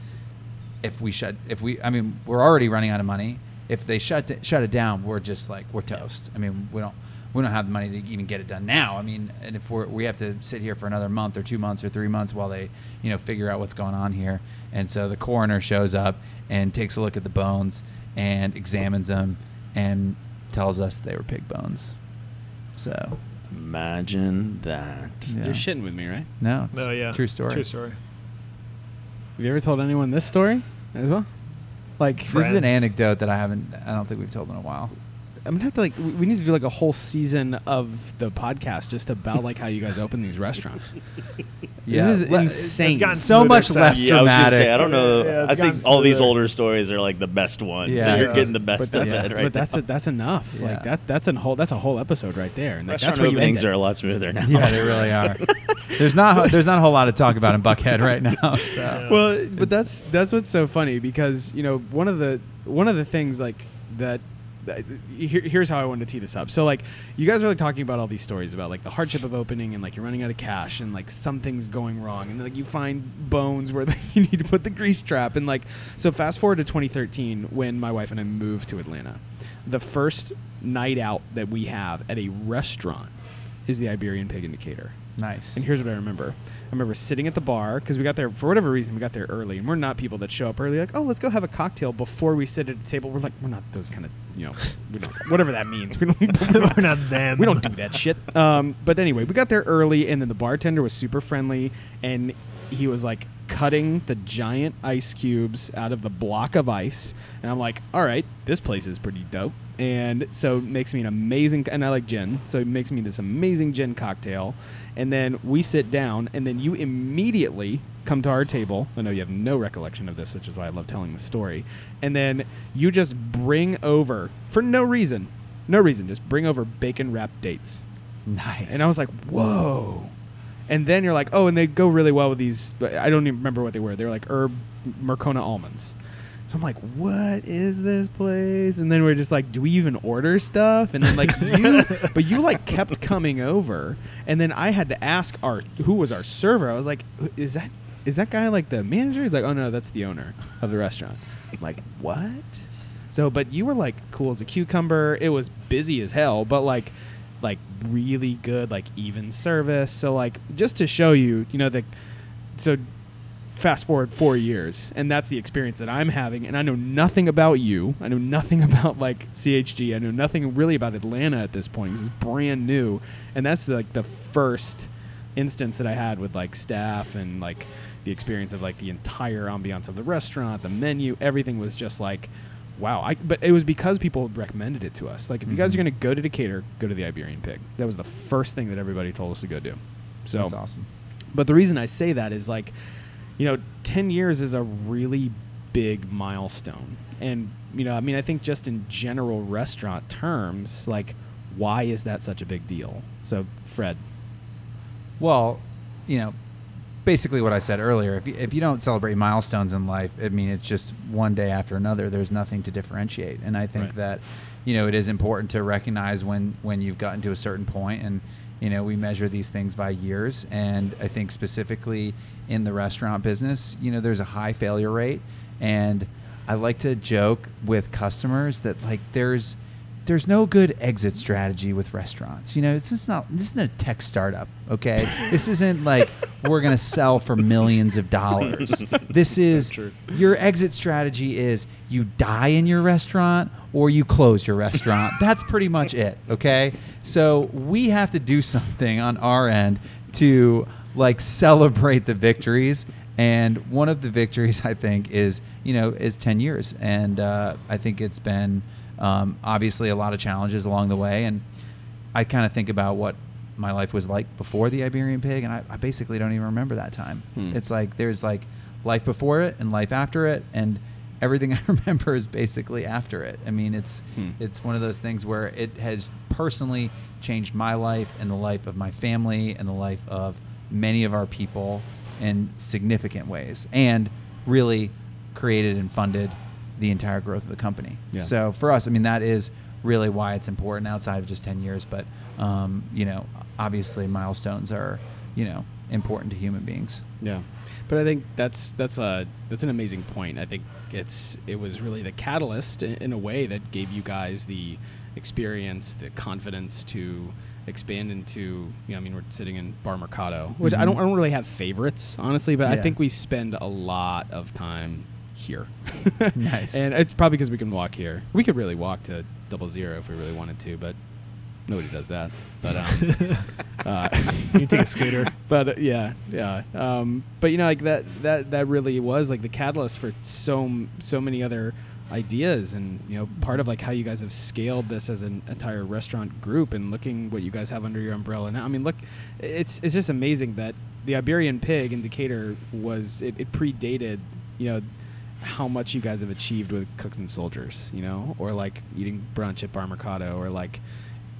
if we shut if we I mean we're already running out of money. If they shut it, shut it down, we're just like we're toast. I mean we don't we don't have the money to even get it done now. I mean, and if we're, we have to sit here for another month or two months or three months while they you know figure out what's going on here, and so the coroner shows up and takes a look at the bones and examines them and tells us they were pig bones. So Imagine that. yeah. You're shitting with me, right? no, No, it's yeah. true story. True story. Have you ever told anyone this story as well? Like, This is an anecdote that I haven't. I don't think we've told in a while. I'm gonna have to like. We we need to do like a whole season of the podcast just about like how you guys open these restaurants. Yeah, this is le- insane. gotten so much since. less Yeah, I was gonna dramatic. say I don't know. Yeah, I think gotten all these older stories are like the best ones. Yeah. so you're Yeah. getting the best of that's, that right but that's now. that's enough. Yeah. Like that that's a whole that's a whole episode right there. And like, Restaurant that's what you end openings are a lot smoother now. Yeah, they really are. There's not there's not a whole lot to talk about in Buckhead right now. So Yeah. well but that's that's what's so funny because you know one of the one of the things like that that- here, here's how I wanted to tee this up. So like you guys are like talking about all these stories about like the hardship of opening and like you're running out of cash and like something's going wrong and like you find bones where you need to put the grease trap and like so fast forward to 2013 when my wife and I moved to Atlanta. The first night out that we have at a restaurant is the Iberian Pig in Decatur. nice. And here's what I remember. I remember sitting at the bar because we got there for whatever reason. We got there early, and we're not people that show up early. Like, oh, let's go have a cocktail before we sit at a table. We're like, we're not those kind of, you know, we don't, whatever that means. We don't, We're not them. we don't do that shit. Um, but anyway, we got there early, and then the bartender was super friendly, and he was like cutting the giant ice cubes out of the block of ice, and I'm like, all right, this place is pretty dope. And so it makes me an amazing, and I like gin, so it makes me this amazing gin cocktail. And then we sit down, and then you immediately come to our table. I know you have no recollection of this, which is why I love telling the story. And then you just bring over, for no reason, no reason, just bring over bacon wrapped dates. nice. And I was like, whoa. And then you're like, oh, and they go really well with these. But I don't even remember what they were. They were like herb Marcona almonds. So I'm like, what is this place? And then we're just like, do we even order stuff? And then like you, but you like kept coming over, and then I had to ask our who was our server. I was like, is that is that guy like the manager? He's like, oh no, that's the owner of the restaurant. I'm like, what? So, but you were like cool as a cucumber. It was busy as hell, but like, like really good, like even service. So, like, just to show you, you know, the so fast forward four years, and that's the experience that I'm having. And I know nothing about you. I know nothing about like CHG. I know nothing really about Atlanta at this point. This is brand new, and that's like the first instance that I had with like staff and like the experience of like the entire ambiance of the restaurant, the menu, everything was just like. Wow, I, but it was because people recommended it to us. Like, if you guys are Mhm. going to go to Decatur, go to the Iberian Pig. That was the first thing that everybody told us to go do. So that's awesome. but the reason I say that is like, you know, 10 years is a really big milestone. And, you know, I mean, I think just in general restaurant terms, like, why is that such a big deal? So, Fred. Well, you know, basically what I said earlier. If you, if you don't celebrate milestones in life, I mean, it's just one day after another. There's nothing to differentiate, and I think Right. that you know it is important to recognize when when you've gotten to a certain point, and you know we measure these things by years. And I think specifically in the restaurant business, you know, there's a high failure rate, and I like to joke with customers that like there's there's no good exit strategy with restaurants. You know, this is not this isn't a tech startup, okay? this isn't like we're gonna sell for millions of dollars. This is true. your exit strategy is you die in your restaurant or you close your restaurant. That's pretty much it, okay? So we have to do something on our end to like celebrate the victories. And one of the victories I think is you know is ten years, and uh, I think it's been um, obviously a lot of challenges along the way. And I kind of think about what my life was like before the Iberian Pig, and I, I basically don't even remember that time. Hmm. It's like there's like life before it and life after it, and everything I remember is basically after it. I mean, it's Hmm. it's one of those things where it has personally changed my life and the life of my family and the life of many of our people in significant ways, and really created and funded the entire growth of the company. Yeah. So for us, I mean, that is really why it's important outside of just 10 years. But um, you know, obviously milestones are, you know, important to human beings. Yeah, but I think that's that's a that's an amazing point. I think it's it was really the catalyst in, in a way that gave you guys the experience, the confidence to expand into. You know, I mean, we're sitting in Bar Mercado, which I don't I don't really have favorites honestly, but I think we spend a lot of time here. Nice. and it's probably because we can walk here. We could really walk to Double Zero if we really wanted to, but nobody does that. But um, uh, You take a scooter. but uh, yeah, yeah. Um, but you know, like that that that really was like the catalyst for so m- so many other ideas, and you know, part of like how you guys have scaled this as an entire restaurant group, and looking what you guys have under your umbrella now. I mean, look, it's it's just amazing that the Iberian Pig in Decatur was it, it predated, you know. How much you guys have achieved with Cooks and Soldiers, you know, or like eating brunch at Bar Mercado, or like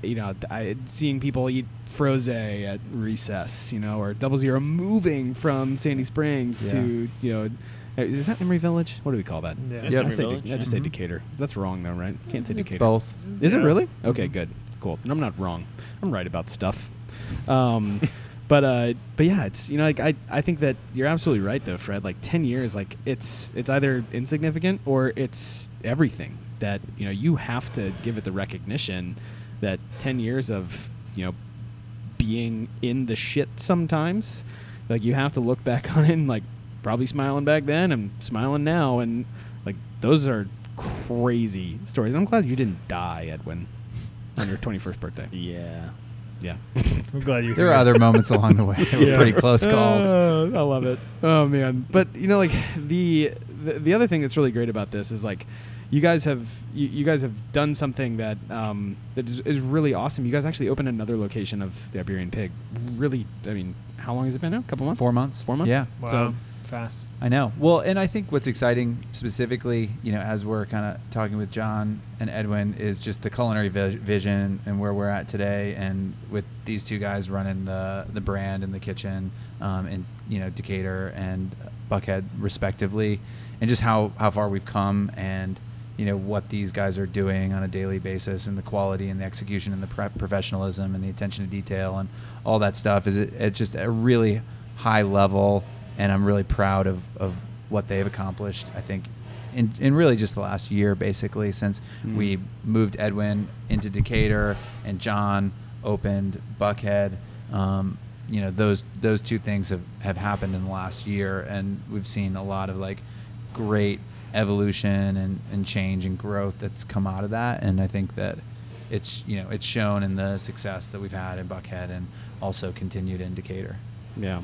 you know, I, seeing people eat froze at recess, you know, or double zero moving from Sandy Springs Yeah. to, you know, uh, is that Emory Village? What do we call that? Yeah. It's I say, Village, I just yeah. say Mhm. Decatur. That's wrong though, right? Can't say It's Decatur. both. Is it really? Okay, Mhm. good, cool. Then I'm not wrong. I'm right about stuff. Um, but uh, but yeah, it's you know like I I think that you're absolutely right though, Fred. Like ten years, like it's it's either insignificant or it's everything. That you know you have to give it the recognition that ten years of you know being in the shit sometimes. Like you have to look back on it and like probably smiling back then and smiling now and like those are crazy stories. And I'm glad you didn't die, Edwin, on your 21st birthday. Yeah. Yeah. I'm glad you. There were other moments along the way. that were Yeah. pretty close calls. Uh, I love it. Oh man. But you know, like the, the the other thing that's really great about this is like you guys have you, you guys have done something that um, that is, is really awesome. You guys actually opened another location of the Iberian Pig. Really, I mean, how long has it been now? A couple months. Four months. Four months. Yeah. Wow. So fast. I know. Well, and I think what's exciting specifically, you know, as we're kind of talking with John and Edwin, is just the culinary vi- vision and where we're at today, and with these two guys running the the brand and the kitchen, um, in you know Decatur and Buckhead respectively, and just how how far we've come and you know what these guys are doing on a daily basis and the quality and the execution and the professionalism and the attention to detail and all that stuff is it, it's just a really high level and I'm really proud of, of what they've accomplished. I think in, in really just the last year, basically, since Mm. we moved Edwin into Decatur and John opened Buckhead. Um, you know, those those two things have, have happened in the last year, and we've seen a lot of like great evolution and, and change and growth that's come out of that. And I think that it's you know it's shown in the success that we've had in Buckhead and also continued in Decatur. Yeah.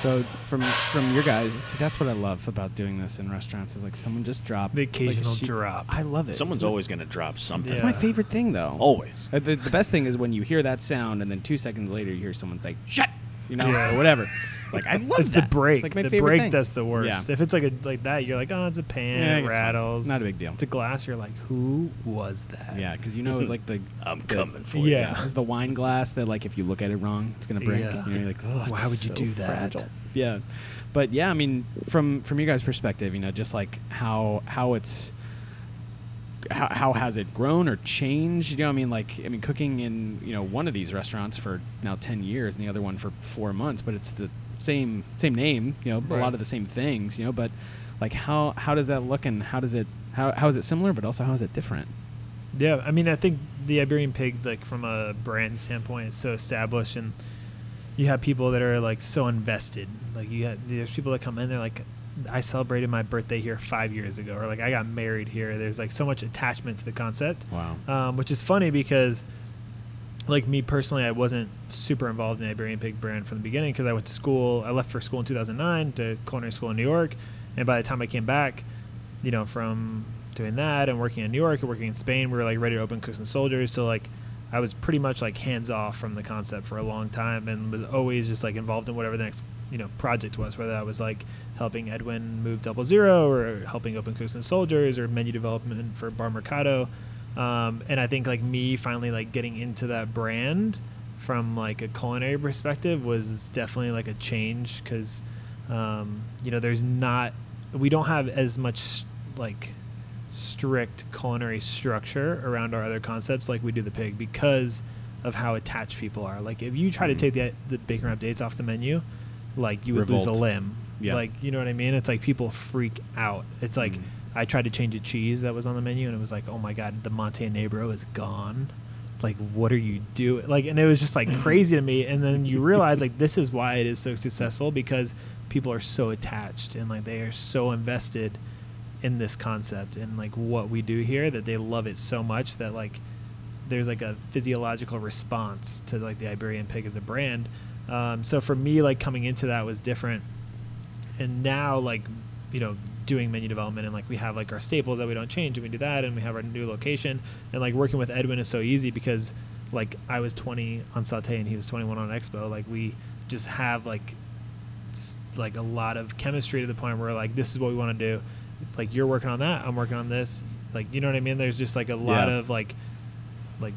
So from from your guys, that's what I love about doing this in restaurants is like someone just dropped The occasional sheet- drop. I love it. Someone's It's my- always going to drop something. That's Yeah. my favorite thing though. Always. Uh, the, the best thing is when you hear that sound and then two seconds later you hear someone say "shut," you know, Yeah. or whatever. Like I love It's that. the break. It's like my the favorite break thing. that's the worst. Yeah. If it's like a like that, you're like, oh, it's a pan, Yeah, it rattles. Not a big deal. It's a glass. You're like, who was that? Yeah, because you know it's like the I'm the- coming for Yeah. It's the wine glass that like if you look at it wrong, it's gonna break. Yeah. You know, you're like, oh, Why would you so do that? Fragile. Yeah, but yeah, I mean, from from your guys' perspective, you know, just like how how it's how, how has it grown or changed? You know, I mean, like I mean, cooking in you know one of these restaurants for now ten years, and the other one for four months, but it's the same same name. You know, a lot of the same things. You know, but like how how does that look, and how does it how how is it similar, but also how is it different? Yeah, I mean, I think the Iberian Pig, like from a brand standpoint, is so established, and you have people that are like so invested. Like you have, there's people that come in, they're like, I celebrated my birthday here five years ago, or like I got married here. There's like so much attachment to the concept, Wow. um, which is funny because, like me personally, I wasn't super involved in the Iberian Pig brand from the beginning because I went to school. I left for school in 2009 to culinary school in New York, and by the time I came back, you know, from doing that and working in New York and working in Spain, we were like ready to open Cooks and Soldiers. So like, I was pretty much like hands off from the concept for a long time and was always just like involved in whatever the next you know project was, whether that was like helping Edwin move Double Zero or helping open Cooks and Soldiers or menu development for Bar Mercado. Um, and I think like me finally like getting into that brand from like a culinary perspective was definitely like a change because um, you know there's not we don't have as much like strict culinary structure around our other concepts like we do the pig because of how attached people are. Like if you try to Mhm. take the the bacon wrap dates off the menu, like you would lose a limb. Yeah. Like you know what I mean? It's like people freak out. It's like Mhm. I tried to change a cheese that was on the menu and it was like, oh my god, the Monte Enebro is gone. Like what are you doing? Like and it was just like crazy to me. And then you realize like this is why it is so successful because people are so attached and like they are so invested in this concept and like what we do here that they love it so much that like there's like a physiological response to like the Iberian pig as a brand. Um, so for me, like coming into that was different, and now like you know doing menu development and like we have like our staples that we don't change and we do that and we have our new location and like working with Edwin is so easy because like I was 20 on Saute and he was 21 on Expo. Like we just have like like a lot of chemistry to the point where like this is what we want to do. Like you're working on that, I'm working on this. Like you know what I mean? There's just like a lot Yeah. of like like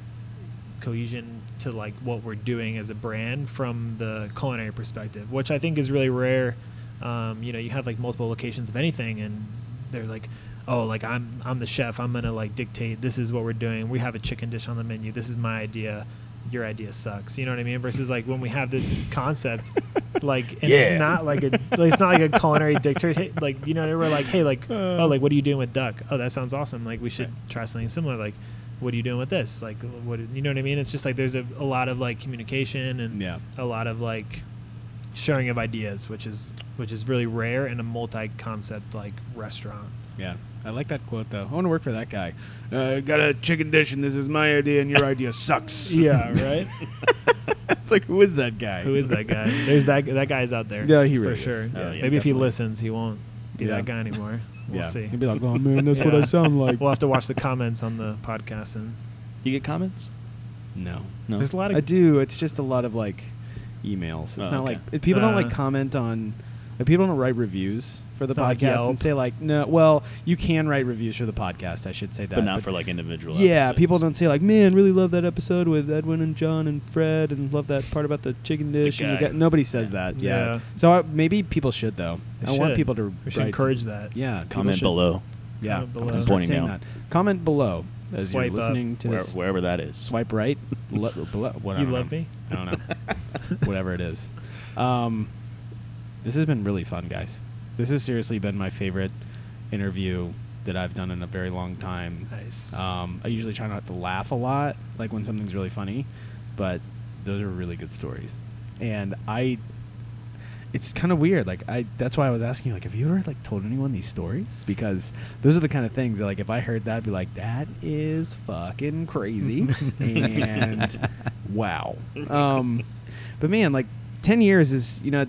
cohesion to like what we're doing as a brand from the culinary perspective, which I think is really rare. Um, you know, you have like multiple locations of anything, and they're like, oh, like I'm I'm the chef. I'm gonna like dictate. This is what we're doing. We have a chicken dish on the menu. This is my idea. Your idea sucks. You know what I mean? Versus like when we have this concept, like and Yeah. it's not like a like, it's not like a culinary dictator. Like you know, we're like, hey, like oh, like what are you doing with duck? Oh, that sounds awesome. Like we should try something similar. Like what are you doing with this? Like what you know what I mean? It's just like there's a, a lot of like communication and Yeah. a lot of like sharing of ideas, which is which is really rare in a multi-concept like restaurant. Yeah, I like that quote though. I want to work for that guy. Uh, got a chicken dish, and this is my idea, and your idea sucks. Yeah, right. it's like who is that guy? Who is that guy? There's that that guy's out there. Yeah, he really for is. sure. Oh, yeah, Maybe if he listens, he won't be Yeah. that guy anymore. We'll yeah. see. He'd be like, "Oh man, that's what I sound like." We'll have to watch the comments on the podcast, and You get comments? no, No. there's a lot of I do. It's just a lot of like emails. It's Oh, not okay. like people don't like Uh, comment on. Like people don't write reviews for the It's not like podcast and say like no. Well, you can write reviews for the podcast. I should say that, but not for like individual. Yeah, episodes. people don't say like, "Man, really love that episode with Edwin and John and Fred, and love that part about the chicken dish." and you nobody says Yeah. that. Yeah. Yeah. So I, maybe people should though. They I want people to we should encourage that. Yeah. Comment below, Yeah. Comment below. I'm gonna I'm start pointing now. that. Comment below as Swipe you're up. listening to where, this. wherever that is. Swipe right. le-. What, You love know. me? I don't know. Whatever it is. Um, this has been really fun, guys. This has seriously been my favorite interview that I've done in a very long time. Nice. Um, I usually try not to laugh a lot, like when something's really funny, but those are really good stories. And I, it's kind of weird. Like I, that's why I was asking you, like, have you ever like told anyone these stories? Because those are the kind of things that, like, if I heard that, I'd be like, that is fucking crazy, and wow. Um, but man, like, ten years is, you know,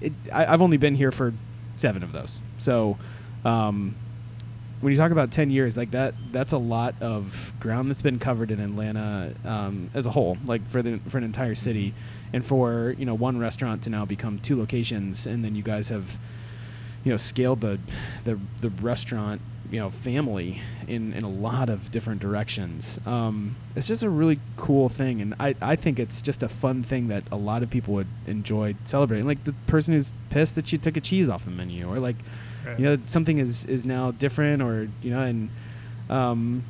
it, I, I've only been here for seven of those, so. Um, when you talk about 10 years like that that's a lot of ground that's been covered in atlanta um, as a whole like for the for an entire city and for you know one restaurant to now become two locations and then you guys have you know scaled the the, the restaurant you know family in in a lot of different directions um, it's just a really cool thing and I, I think it's just a fun thing that a lot of people would enjoy celebrating like the person who's pissed that you took a cheese off the menu or like Right. you know something is is now different or you know and um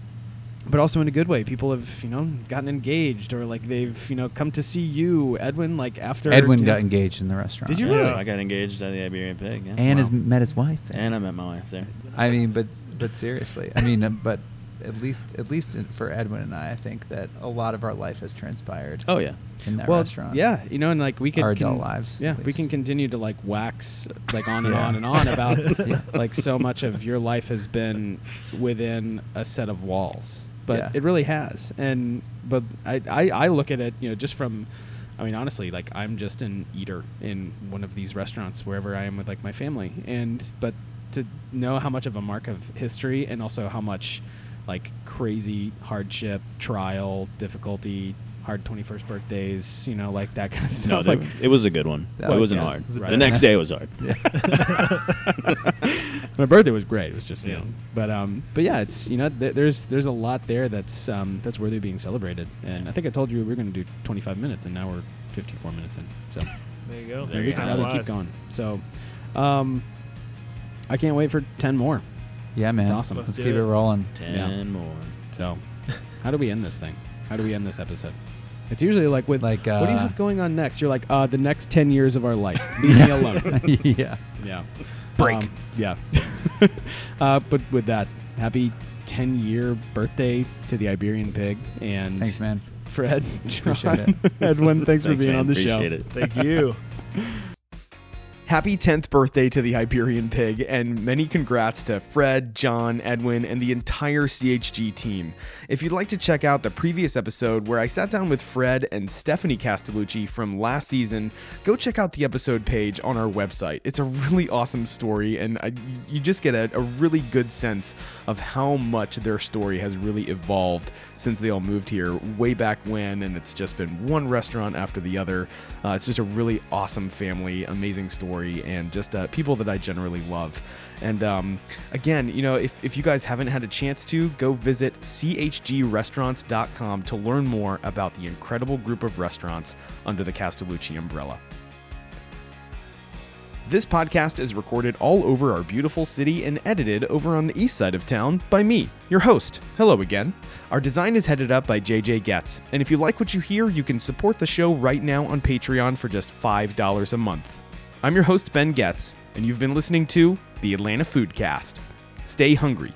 but also in a good way people have you know gotten engaged or like they've you know come to see you edwin like after Edwin got know- engaged in the restaurant. Did you really? Yeah, I got engaged at the Iberian Pig. Yeah. And has met his wife. there. and I met my wife there. I mean, but but seriously, I mean, uh, but at least at least in- for Edwin and I, I think that a lot of our life has transpired Oh yeah. in that well restaurant. yeah you know and like we could Our con- adult lives, yeah we can continue to like wax like on and Yeah. on and on about Yeah. like so much of your life has been within a set of walls but Yeah. it really has and but I, I i look at it you know just from I mean, honestly, like I'm just an eater in one of these restaurants wherever I am with like my family, and but to know how much of a mark of history and also how much like crazy hardship, trial, difficulty, hard 21st birthdays, you know, like that kind of stuff. No, like, it was a good one. That it was- wasn't yeah. hard. Right. The next day was hard. my birthday was great. It was just you Yeah. know, but um, but yeah, it's you know, th- there's there's a lot there that's um that's worthy of being celebrated, and I think I told you we were going to do 25 minutes, and now we're 54 minutes in, so there you go. There we you could go. probably keep going. So, um, I can't wait for 10 more. Yeah, man. It's awesome. Let's, Let's keep it it. rolling. Ten Yeah. more. So, how do we end this thing? How do we end this episode? It's usually like with Like, what do you uh, have going on next? You're like, uh, the next ten years of our life. Leave me alone. yeah. Yeah. Break. Um, yeah. uh, but with that, happy 10 year birthday to the Iberian pig. And Thanks, man. Fred, Appreciate John, Edwin, thanks, for being man. on the Appreciate show. it. Thank you. Happy 10th birthday to the Iberian Pig, and many congrats to Fred, John, Edwin, and the entire CHG team. If you'd like to check out the previous episode where I sat down with Fred and Stephanie Castellucci from last season, go check out the episode page on our website. It's a really awesome story, and I, you just get a, a really good sense of how much their story has really evolved since they all moved here way back when, and it's just been one restaurant after the other. Uh, it's just a really awesome family, amazing story, and just uh, people that I generally love. And um, again, you know, if, if you guys haven't had a chance to, go visit chgrestaurants.com to learn more about the incredible group of restaurants under the Castellucci umbrella. This podcast is recorded all over our beautiful city and edited over on the east side of town by me, your host. Hello again. Our design is headed up by JJ Getz, and if you like what you hear, you can support the show right now on Patreon for just $5 a month. I'm your host, Ben Getz, and you've been listening to the Atlanta Foodcast. Stay hungry.